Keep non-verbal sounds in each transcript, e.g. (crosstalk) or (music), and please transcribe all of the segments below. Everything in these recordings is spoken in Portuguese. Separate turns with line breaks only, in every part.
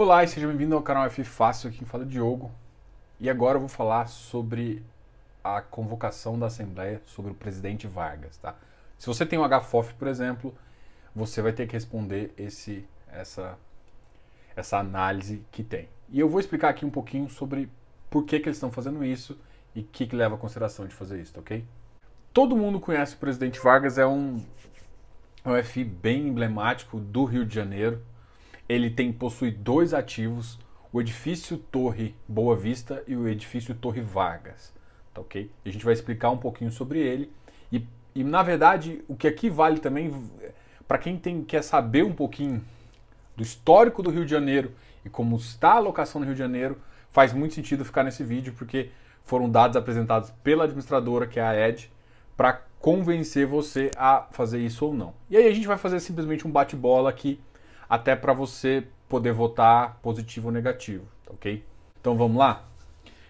Olá e seja bem-vindo ao canal F Fácil, aqui quem fala é Diogo. E agora eu vou falar sobre a convocação da Assembleia sobre o presidente Vargas, tá? Se você tem um HFOF, por exemplo, você vai ter que responder esse, essa, essa análise que tem. E eu vou explicar aqui um pouquinho sobre por que, que eles estão fazendo isso e o que, que leva a consideração de fazer isso, tá ok? Todo mundo conhece o presidente Vargas, é um, é um bem emblemático do Rio de Janeiro ele tem possui dois ativos, o edifício Torre Boa Vista e o edifício Torre Vargas, tá ok? A gente vai explicar um pouquinho sobre ele e, e na verdade o que aqui vale também para quem tem, quer saber um pouquinho do histórico do Rio de Janeiro e como está a locação no Rio de Janeiro, faz muito sentido ficar nesse vídeo porque foram dados apresentados pela administradora, que é a Ed, para convencer você a fazer isso ou não. E aí a gente vai fazer simplesmente um bate-bola aqui até para você poder votar positivo ou negativo, tá ok? Então vamos lá?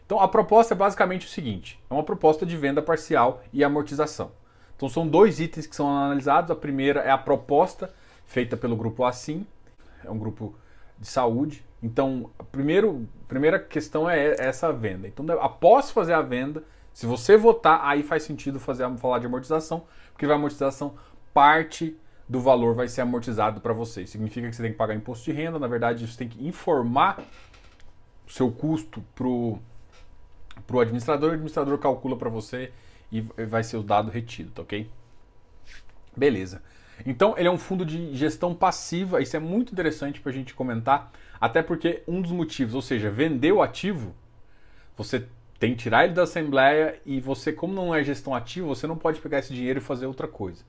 Então a proposta é basicamente o seguinte: é uma proposta de venda parcial e amortização. Então são dois itens que são analisados. A primeira é a proposta feita pelo grupo Assim, é um grupo de saúde. Então, a primeiro, primeira questão é essa venda. Então, após fazer a venda, se você votar, aí faz sentido fazer falar de amortização, porque a amortização parte do valor vai ser amortizado para você. Significa que você tem que pagar imposto de renda, na verdade, você tem que informar o seu custo para o administrador, o administrador calcula para você e vai ser o dado retido, tá ok? Beleza. Então, ele é um fundo de gestão passiva, isso é muito interessante para a gente comentar, até porque um dos motivos, ou seja, vender o ativo, você tem que tirar ele da assembleia e você, como não é gestão ativa, você não pode pegar esse dinheiro e fazer outra coisa.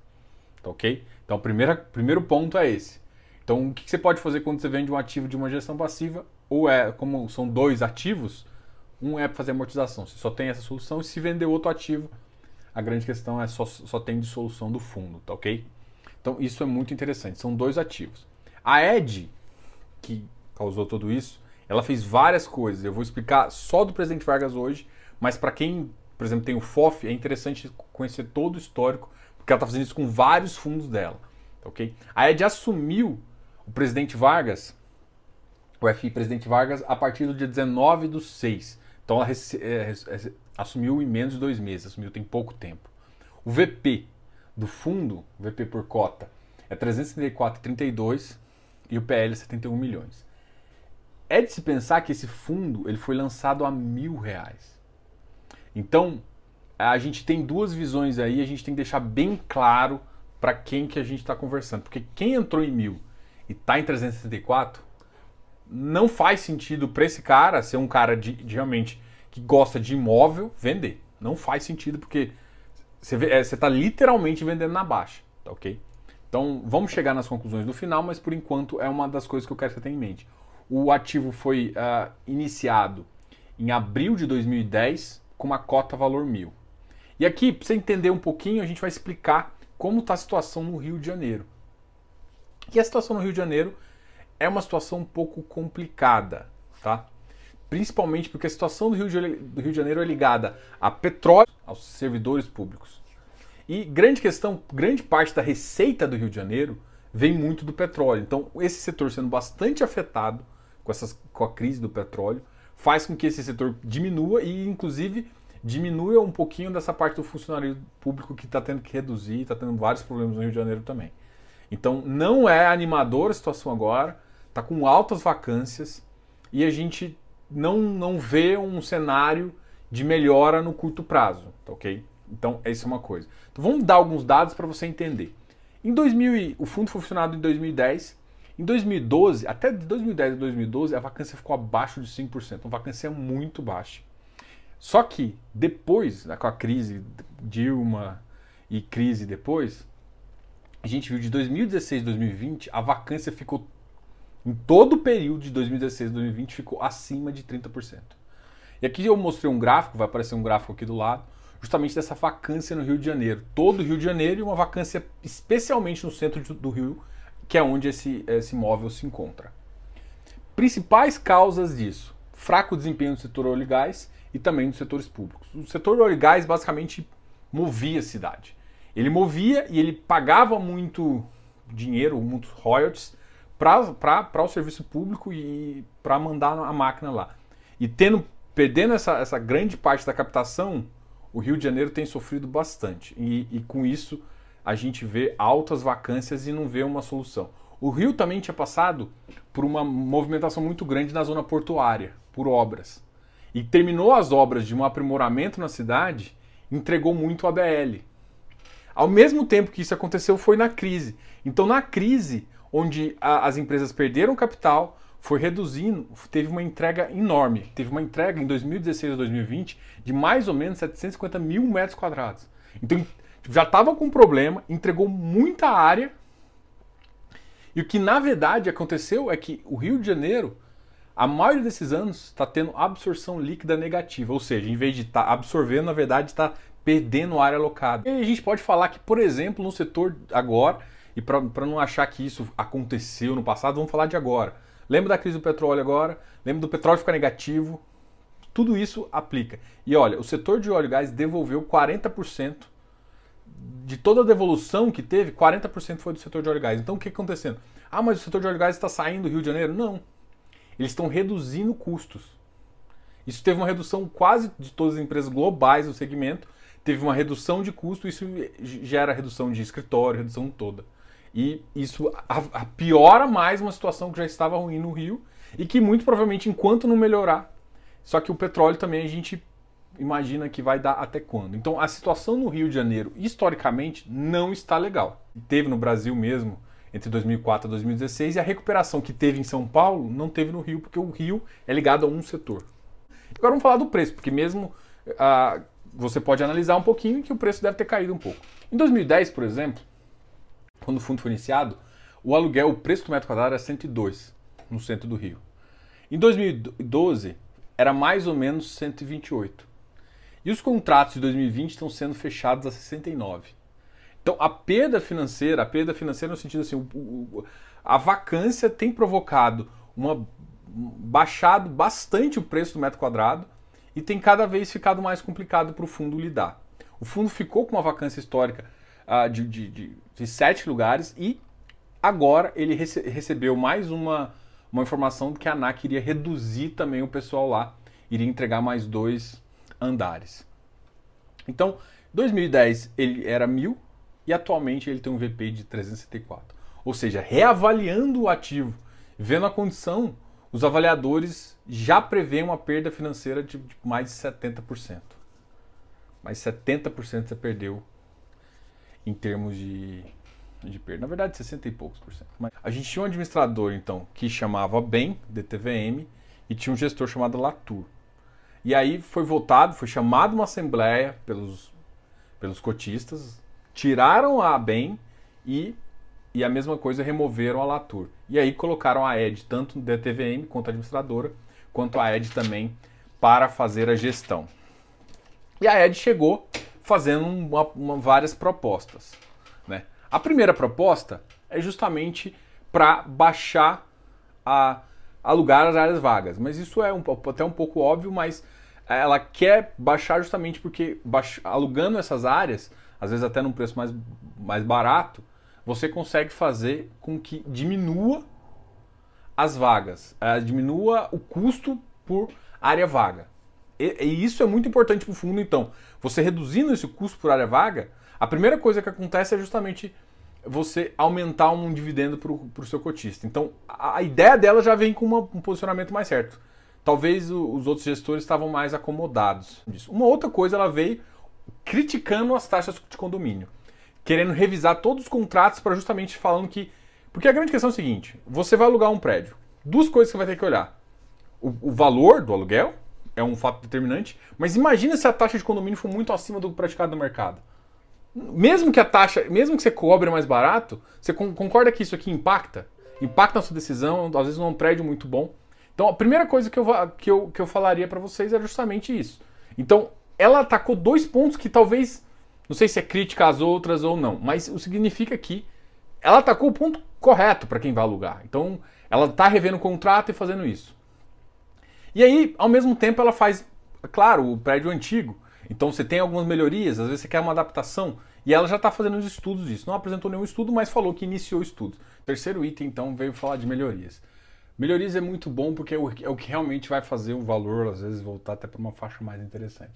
Tá ok? Então, o primeiro, ponto é esse. Então, o que você pode fazer quando você vende um ativo de uma gestão passiva? Ou é, como são dois ativos, um é para fazer amortização. Você só tem essa solução. E se vender outro ativo, a grande questão é só, só tem dissolução do fundo, tá ok? Então, isso é muito interessante. São dois ativos. A Ed, que causou tudo isso, ela fez várias coisas. Eu vou explicar só do presidente Vargas hoje, mas para quem, por exemplo, tem o FOF, é interessante conhecer todo o histórico porque ela está fazendo isso com vários fundos dela. ok? A Ed assumiu o presidente Vargas, o FI presidente Vargas, a partir do dia 19 do 6. Então ela é, é, assumiu em menos de dois meses, assumiu tem pouco tempo. O VP do fundo, VP por cota, é 334,32 e o PL é 71 milhões. É de se pensar que esse fundo ele foi lançado a mil reais. Então, a gente tem duas visões aí, a gente tem que deixar bem claro para quem que a gente está conversando. Porque quem entrou em mil e está em 364, não faz sentido para esse cara ser um cara de, de, realmente que gosta de imóvel vender. Não faz sentido porque você é, está literalmente vendendo na baixa, tá ok? Então vamos chegar nas conclusões no final, mas por enquanto é uma das coisas que eu quero que você tenha em mente. O ativo foi uh, iniciado em abril de 2010 com uma cota valor mil. E aqui, para você entender um pouquinho, a gente vai explicar como está a situação no Rio de Janeiro. E a situação no Rio de Janeiro é uma situação um pouco complicada, tá? Principalmente porque a situação do Rio de, Janeiro é ligada a petróleo, aos servidores públicos. E grande questão, grande parte da receita do Rio de Janeiro vem muito do petróleo. Então, esse setor sendo bastante afetado com, essas, com a crise do petróleo, faz com que esse setor diminua e, inclusive, diminua um pouquinho dessa parte do funcionário público que está tendo que reduzir, está tendo vários problemas no Rio de Janeiro também. Então não é animadora a situação agora, está com altas vacâncias e a gente não, não vê um cenário de melhora no curto prazo, tá ok? Então essa é uma coisa. Então vamos dar alguns dados para você entender. Em 2000, o fundo foi funcionado em 2010. Em 2012, até de 2010 a 2012, a vacância ficou abaixo de 5%, uma vacância muito baixa. Só que depois, né, com a crise Dilma e crise depois, a gente viu de 2016 a 2020, a vacância ficou, em todo o período de 2016 a 2020, ficou acima de 30%. E aqui eu mostrei um gráfico, vai aparecer um gráfico aqui do lado, justamente dessa vacância no Rio de Janeiro. Todo o Rio de Janeiro e uma vacância especialmente no centro do Rio, que é onde esse, esse imóvel se encontra. Principais causas disso: fraco desempenho do setor óleo e também dos setores públicos. O setor óleo e gás basicamente movia a cidade. Ele movia e ele pagava muito dinheiro, muitos royalties para o serviço público e para mandar a máquina lá. E tendo perdendo essa, essa grande parte da captação, o Rio de Janeiro tem sofrido bastante. E, e com isso a gente vê altas vacâncias e não vê uma solução. O Rio também tinha passado por uma movimentação muito grande na zona portuária, por obras. E terminou as obras de um aprimoramento na cidade, entregou muito a BL. Ao mesmo tempo que isso aconteceu foi na crise. Então na crise, onde a, as empresas perderam capital, foi reduzindo, teve uma entrega enorme. Teve uma entrega em 2016 a 2020 de mais ou menos 750 mil metros quadrados. Então já estava com problema, entregou muita área. E o que na verdade aconteceu é que o Rio de Janeiro, a maioria desses anos, está tendo absorção líquida negativa. Ou seja, em vez de estar tá absorvendo, na verdade está perdendo área alocada. E a gente pode falar que, por exemplo, no setor agora, e para não achar que isso aconteceu no passado, vamos falar de agora Lembra da crise do petróleo agora? Lembra do petróleo ficar negativo? Tudo isso aplica. E olha, o setor de óleo e gás devolveu 40% de toda a devolução que teve, 40% foi do setor de óleo e gás. Então o que está acontecendo? Ah, mas o setor de óleo e gás está saindo do Rio de Janeiro? Não. Eles estão reduzindo custos. Isso teve uma redução quase de todas as empresas globais do segmento, teve uma redução de custo, isso gera redução de escritório, redução toda. E isso a, a piora mais uma situação que já estava ruim no Rio e que muito provavelmente, enquanto não melhorar, só que o petróleo também a gente imagina que vai dar até quando. Então a situação no Rio de Janeiro, historicamente, não está legal. Teve no Brasil mesmo entre 2004 e 2016 e a recuperação que teve em São Paulo não teve no Rio, porque o Rio é ligado a um setor. Agora vamos falar do preço, porque mesmo ah, você pode analisar um pouquinho que o preço deve ter caído um pouco. Em 2010, por exemplo, quando o fundo foi iniciado, o aluguel, o preço do metro quadrado era 102 no centro do Rio. Em 2012, era mais ou menos 128. E os contratos de 2020 estão sendo fechados a 69. Então, a perda financeira, a perda financeira no sentido assim, o, o, a vacância tem provocado uma baixado bastante o preço do metro quadrado e tem cada vez ficado mais complicado para o fundo lidar. O fundo ficou com uma vacância histórica uh, de, de, de, de, sete lugares e agora ele rece recebeu mais uma, uma informação de que a ANAC iria reduzir também o pessoal lá, iria entregar mais dois andares. Então, 2010 ele era mil e atualmente ele tem um VP de 374. Ou seja, reavaliando o ativo, vendo a condição, os avaliadores já prevêem uma perda financeira de, de mais de 70%. Mais 70% você perdeu em termos de, de perda. Na verdade, 60 e poucos por cento. Mas a gente tinha um administrador, então, que chamava BEM, DTVM, e tinha um gestor chamado Latour. E aí foi votado, foi chamado uma assembleia pelos, pelos cotistas, tiraram a BEM e, e a mesma coisa removeram a Latour. E aí colocaram a ED, tanto no DTVM quanto a administradora, quanto a ED também para fazer a gestão. E a ED chegou fazendo uma, uma, várias propostas. Né? A primeira proposta é justamente para baixar a alugar as áreas vagas, mas isso é um, até um pouco óbvio, mas ela quer baixar justamente porque baix, alugando essas áreas, às vezes até num preço mais, mais barato, você consegue fazer com que diminua as vagas, uh, diminua o custo por área vaga. E, e isso é muito importante para o fundo, então. Você reduzindo esse custo por área vaga, a primeira coisa que acontece é justamente você aumentar um dividendo para o seu cotista. Então, a, a, ideia dela já vem com uma, um posicionamento mais certo. Talvez os outros gestores estavam mais acomodados disso. Uma outra coisa, ela veio criticando as taxas de condomínio, querendo revisar todos os contratos para justamente falando que. Porque a grande questão é o seguinte: você vai alugar um prédio. Duas coisas que você vai ter que olhar: o, o valor do aluguel é um fato determinante, mas imagina se a taxa de condomínio for muito acima do praticado no mercado. Mesmo que a taxa, mesmo que você cobre mais barato, você concorda que isso aqui impacta? Impacta na sua decisão, às vezes não é um prédio muito bom. Então a primeira coisa que eu, que eu, que eu falaria para vocês é justamente isso. Então ela atacou dois pontos que talvez, não sei se é crítica às outras ou não, mas o significa que ela atacou o ponto correto para quem vai alugar. Então ela está revendo o contrato e fazendo isso. E aí, ao mesmo tempo, ela faz, claro, o prédio antigo. Então você tem algumas melhorias, às vezes você quer uma adaptação. E ela já está fazendo os estudos disso. Não apresentou nenhum estudo, mas falou que iniciou estudos. Terceiro item, então, veio falar de melhorias. Melhorias é muito bom porque é o é que realmente vai fazer o valor, às vezes, voltar até para uma faixa mais interessante.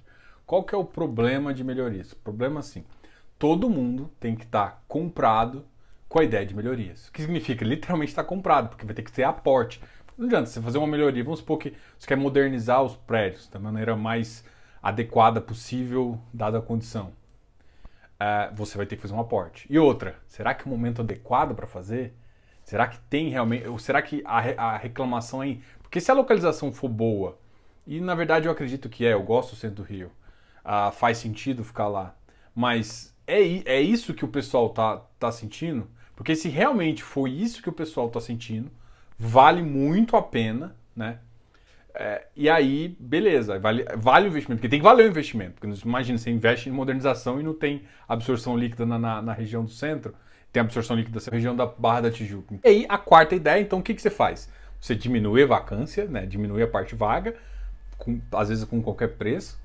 Qual que é o problema de melhorias? O problema, assim, todo mundo tem que estar tá comprado com a ideia de melhorias. O que significa literalmente estar tá comprado, porque vai ter que ter aporte. Não adianta você fazer uma melhoria. Vamos supor que você quer modernizar os prédios da maneira mais adequada possível, dada a condição. Uh, você vai ter que fazer um aporte. E outra, será que é o momento adequado para fazer? Será que tem realmente. Ou será que a, a reclamação é. Porque se a localização for boa, e na verdade eu acredito que é, eu gosto do centro do Rio, uh, faz sentido ficar lá. Mas é, é isso que o pessoal tá, tá sentindo? Porque se realmente foi isso que o pessoal tá sentindo, vale muito a pena, né? É, e aí, beleza, vale, vale o investimento, porque tem que valer o investimento. Porque imagina, você investe em modernização e não tem absorção líquida na, na, na região do centro, tem absorção líquida na região da Barra da Tijuca. E aí, a quarta ideia, então, o que, que você faz? Você diminui a vacância, né? diminui a parte vaga, com, às vezes com qualquer preço,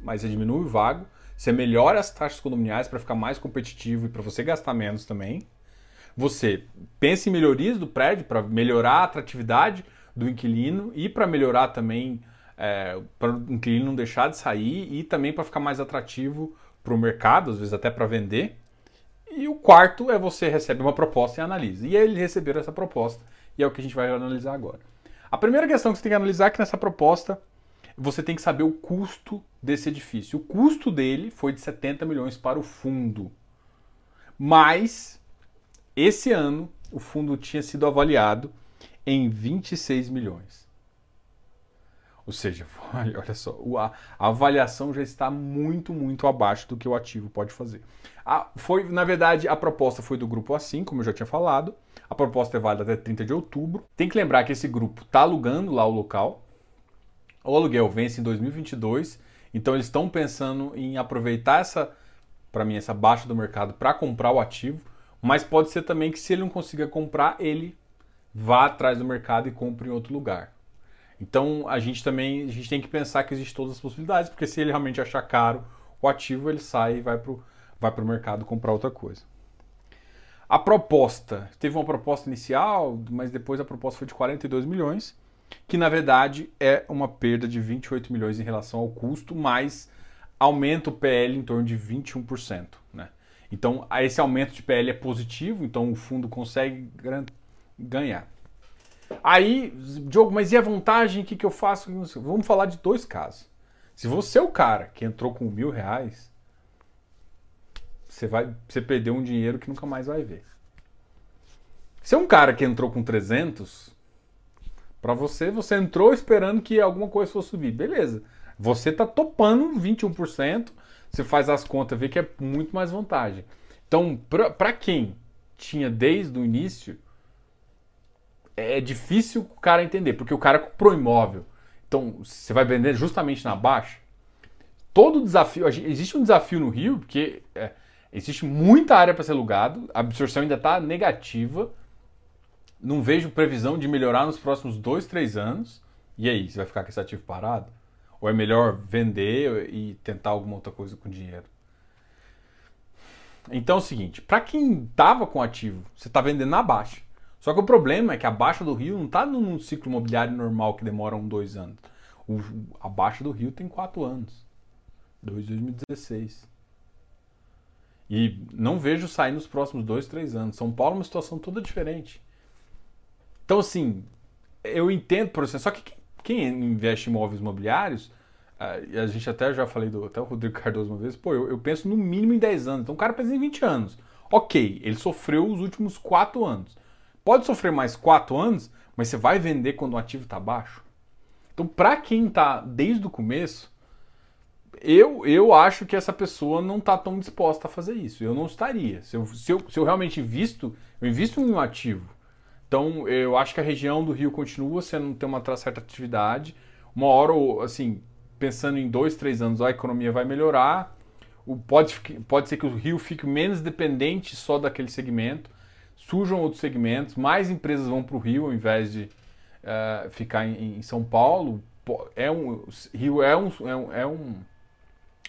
mas você diminui o vago, você melhora as taxas condominiais para ficar mais competitivo e para você gastar menos também. Você pensa em melhorias do prédio para melhorar a atratividade do inquilino e para melhorar também, é, para o inquilino não deixar de sair e também para ficar mais atrativo para o mercado, às vezes até para vender. E o quarto é você recebe uma proposta e analisa. E eles receberam essa proposta e é o que a gente vai analisar agora. A primeira questão que você tem que analisar é que nessa proposta você tem que saber o custo desse edifício. O custo dele foi de 70 milhões para o fundo. Mas esse ano o fundo tinha sido avaliado em 26 milhões. Ou seja, (laughs) olha só, a, avaliação já está muito, muito abaixo do que o ativo pode fazer. A, foi, na verdade, a proposta foi do grupo A5, como eu já tinha falado. A proposta é válida até 30 de outubro. Tem que lembrar que esse grupo está alugando lá o local. O aluguel vence em 2022, então eles estão pensando em aproveitar essa, para mim, essa baixa do mercado para comprar o ativo. Mas pode ser também que se ele não consiga comprar, ele vá atrás do mercado e compre em outro lugar. Então a gente também a gente tem que pensar que existem todas as possibilidades, porque se ele realmente achar caro o ativo, ele sai e vai para o vai o mercado comprar outra coisa. A proposta, teve uma proposta inicial, mas depois a proposta foi de 42 milhões, que na verdade é uma perda de 28 milhões em relação ao custo, mas aumenta o PL em torno de 21%. Né? Então esse aumento de PL é positivo, então o fundo consegue ganhar. Aí, Diogo, mas e a vantagem? O que, que eu faço? Vamos falar de dois casos. Se você é o cara que entrou com mil reais, você vai você perdeu um dinheiro que nunca mais vai ver. Se é um cara que entrou com 300, para você, você entrou esperando que alguma coisa fosse subir. Beleza. Você tá topando 21%, você faz as contas, vê que é muito mais vantagem. Então, para quem tinha desde o início, é difícil o cara entender, porque o cara comprou imóvel. Então, você vai vender justamente na baixa. Todo desafio, existe um desafio no Rio, porque é, existe muita área para ser alugado, a absorção ainda está negativa. Não vejo previsão de melhorar nos próximos dois, três anos. E aí, você vai ficar com esse ativo parado? Ou é melhor vender e tentar alguma outra coisa com dinheiro? Então é o seguinte, para quem estava com ativo, você está vendendo na baixa. Só que o problema é que a Baixa do Rio não está num ciclo imobiliário normal que demora um, dois anos. O, a Baixa do Rio tem quatro anos. 2016. E não vejo sair nos próximos dois, três anos. São Paulo é uma situação toda diferente. Então, assim, eu entendo, por exemplo, só que quem investe em imóveis imobiliários, a gente até já falei do até o Rodrigo Cardoso uma vez, pô, eu, eu penso no mínimo em 10 anos. Então o cara pensa em 20 anos. Ok, ele sofreu os últimos 4 anos. Pode sofrer mais 4 anos, mas você vai vender quando o ativo está baixo. Então, para quem está desde o começo, eu, eu acho que essa pessoa não está tão disposta a fazer isso. Eu não estaria. Se eu, se eu, se eu realmente invisto, eu invisto em um ativo. Então, eu acho que a região do Rio continua sendo ter uma certa atividade. Uma hora, assim, pensando em dois, três anos, a economia vai melhorar. O, pode, pode ser que o Rio fique menos dependente só daquele segmento. Surjam outros segmentos, mais empresas vão para o Rio ao invés de uh, ficar em, em, São Paulo. É um, Rio é um, é um, é um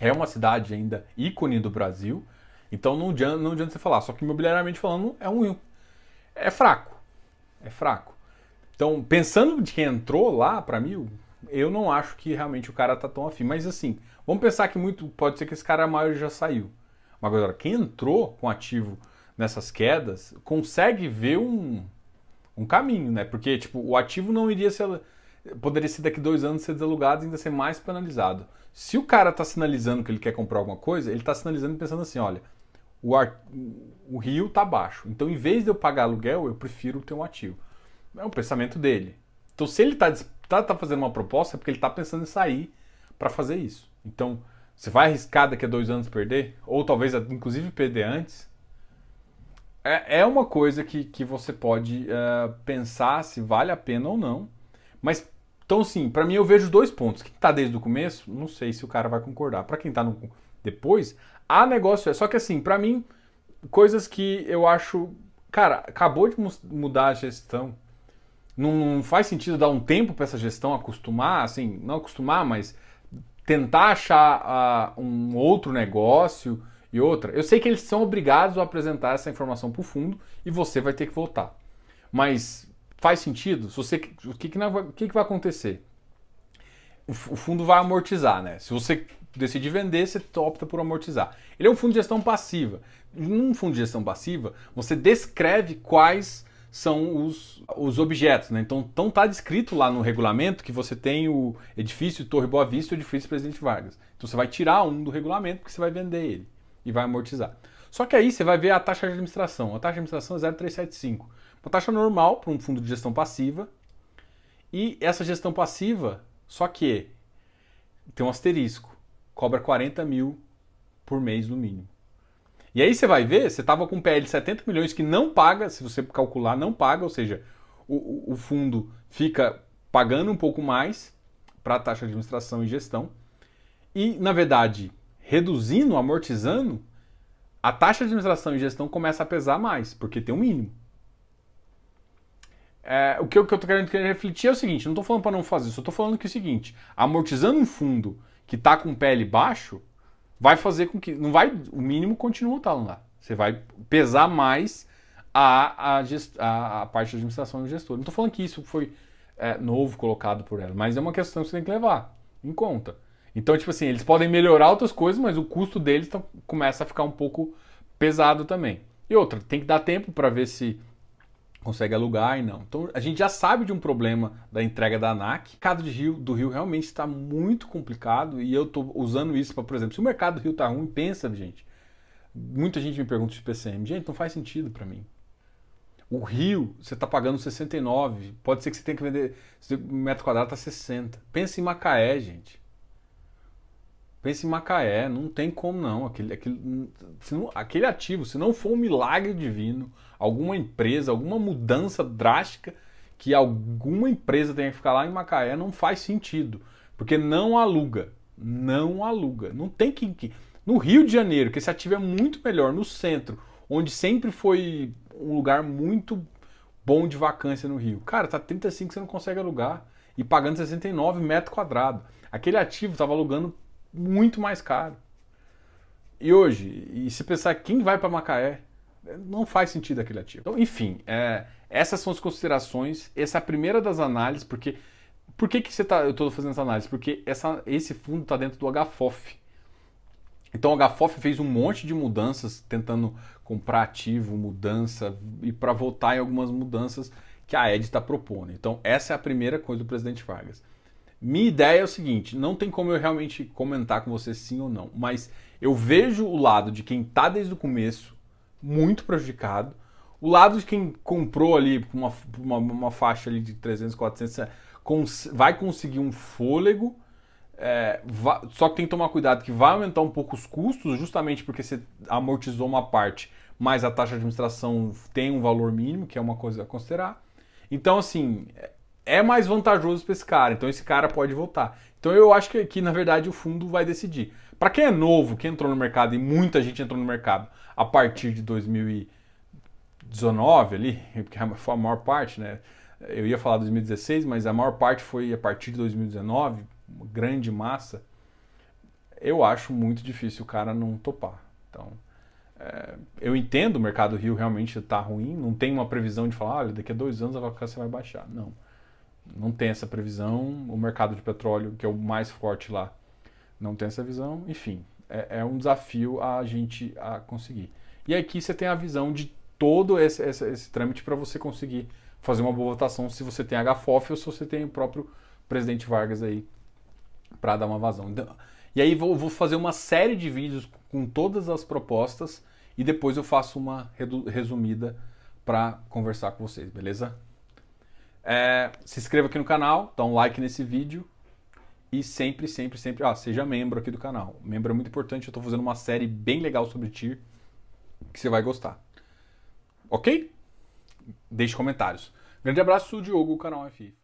é uma cidade ainda ícone do Brasil. Então não adianta, não adianta você falar. Só que imobiliariamente falando, é um é fraco. É fraco. Então, pensando de quem entrou lá para mil, eu não acho que realmente o cara tá tão afim. Mas assim, vamos pensar que muito pode ser que esse cara maior já saiu. Mas agora, quem entrou com ativo nessas quedas consegue ver um, um caminho, né? Porque tipo, o ativo não iria ser. Poderia ser daqui dois anos ser desalugado e ainda ser mais penalizado. Se o cara está sinalizando que ele quer comprar alguma coisa, ele está sinalizando pensando assim: olha, o, ar, o rio está baixo. Então, em vez de eu pagar aluguel, eu prefiro ter um ativo. É o pensamento dele. Então, se ele está tá, tá fazendo uma proposta, é porque ele está pensando em sair para fazer isso. Então, você vai arriscar daqui a dois anos perder? Ou talvez, inclusive, perder antes? É, é uma coisa que, que você pode uh, pensar se vale a pena ou não. Mas, então, sim, para mim eu vejo dois pontos. Quem está desde o começo, não sei se o cara vai concordar. Para quem está depois, há negócio. É só que, assim, para mim, coisas que eu acho. Cara, acabou de mudar a gestão não faz sentido dar um tempo para essa gestão acostumar, assim, não acostumar, mas tentar achar uh, um outro negócio e outra. Eu sei que eles são obrigados a apresentar essa informação para o fundo e você vai ter que voltar. Mas faz sentido? Se você, o que, que, o que, que vai acontecer? O fundo vai amortizar, né? Se você decidir vender, você opta por amortizar. Ele é um fundo de gestão passiva. Num fundo de gestão passiva, você descreve quais são os, os objetos. Né? Então, então tá descrito lá no regulamento que você tem o edifício Torre Boa Vista e o edifício Presidente Vargas. Então você vai tirar um do regulamento porque você vai vender ele e vai amortizar. Só que aí você vai ver a taxa de administração. A taxa de administração é 0,375. Uma taxa normal para um fundo de gestão passiva. E essa gestão passiva, só que tem um asterisco. Cobra 40 mil por mês no mínimo. E aí você vai ver, você estava com PL de 70 milhões que não paga, se você calcular, não paga, ou seja, o, o fundo fica pagando um pouco mais para a taxa de administração e gestão. E, na verdade, reduzindo, amortizando, a taxa de administração e gestão começa a pesar mais, porque tem um mínimo. É, o que eu, estou querendo, querendo, refletir é o seguinte: não estou falando para não fazer eu estou falando que é o seguinte: amortizando um fundo que está com PL baixo, vai fazer com que. não vai O mínimo continua estando lá. Você vai pesar mais a, a, gest, a, a parte da administração e gestor. Não estou falando que isso foi é, novo colocado por ela, mas é uma questão que você tem que levar em conta. Então, tipo assim, eles podem melhorar outras coisas, mas o custo deles tá, começa a ficar um pouco pesado também. E outra, tem que dar tempo para ver se consegue alugar e não. Então a gente já sabe de um problema da entrega da ANAC. O mercado de Rio, do Rio realmente está muito complicado e eu estou usando isso para, por exemplo, se o mercado do Rio está ruim, pensa, gente. Muita gente me pergunta de PCM. Gente, não faz sentido para mim. O Rio, você está pagando 69, pode ser que você tenha que vender, metro quadrado está 60. Pensa em Macaé, gente. Pensa em Macaé, não tem como não. Aquele, aquele, não, aquele ativo, se não for um milagre divino, alguma empresa, alguma mudança drástica que alguma empresa tenha que ficar lá em Macaé, não faz sentido. Porque não aluga. Não aluga. Não tem que. No Rio de Janeiro, que esse ativo é muito melhor, no centro, onde sempre foi um lugar muito bom de vacância no Rio. Cara, tá 35 você não consegue alugar. E pagando 69 metros quadrados. Aquele ativo estava alugando muito mais caro. E hoje, e se pensar quem vai para Macaé, não faz sentido aquele ativo. Então, enfim, é, essas são as considerações. Essa é a primeira das análises, porque por que, que você tá, eu estou fazendo essa análise? Porque essa, esse fundo está dentro do HFOF. Então o HFOF fez um monte de mudanças, tentando comprar ativo, mudança, e para votar em algumas mudanças que a ED está propondo. Então essa é a primeira coisa do presidente Vargas. Minha ideia é o seguinte: não tem como eu realmente comentar com você sim ou não, mas eu vejo o lado de quem está desde o começo muito prejudicado, o lado de quem comprou ali uma, uma, uma faixa ali de 300, 400 cons vai conseguir um fôlego. É, só que tem que tomar cuidado que vai aumentar um pouco os custos, justamente porque você amortizou uma parte, mas a taxa de administração tem um valor mínimo, que é uma coisa a considerar. Então, assim, é mais vantajoso para esse cara. Então esse cara pode voltar. Então eu acho que, que na verdade o fundo vai decidir. Para quem é novo, quem entrou no mercado e muita gente entrou no mercado a partir de 2019 ali, porque foi a maior parte, né? Eu ia falar 2016, mas a maior parte foi a partir de 2019, uma grande massa. Eu acho muito difícil o cara não topar. Então, É, eu entendo o mercado Rio realmente está ruim, não tem uma previsão de falar, olha, daqui a dois anos a vacância vai baixar. Não. Não tem essa previsão. O mercado de petróleo, que é o mais forte lá, não tem essa visão. Enfim, é, é um desafio a gente a conseguir. E aqui você tem a visão de todo esse, esse, esse trâmite para você conseguir fazer uma boa votação se você tem HFOF ou se você tem o próprio presidente Vargas aí para dar uma vazão. Então, e aí vou, vou, fazer uma série de vídeos com todas as propostas e depois eu faço uma resumida para conversar com vocês, beleza? É, se inscreva aqui no canal, dá um like nesse vídeo e sempre, sempre, sempre, ah, seja membro aqui do canal. Membro é muito importante, eu estou fazendo uma série bem legal sobre TIR que você vai gostar. Ok? Deixe comentários. Grande abraço, Diogo, canal FI.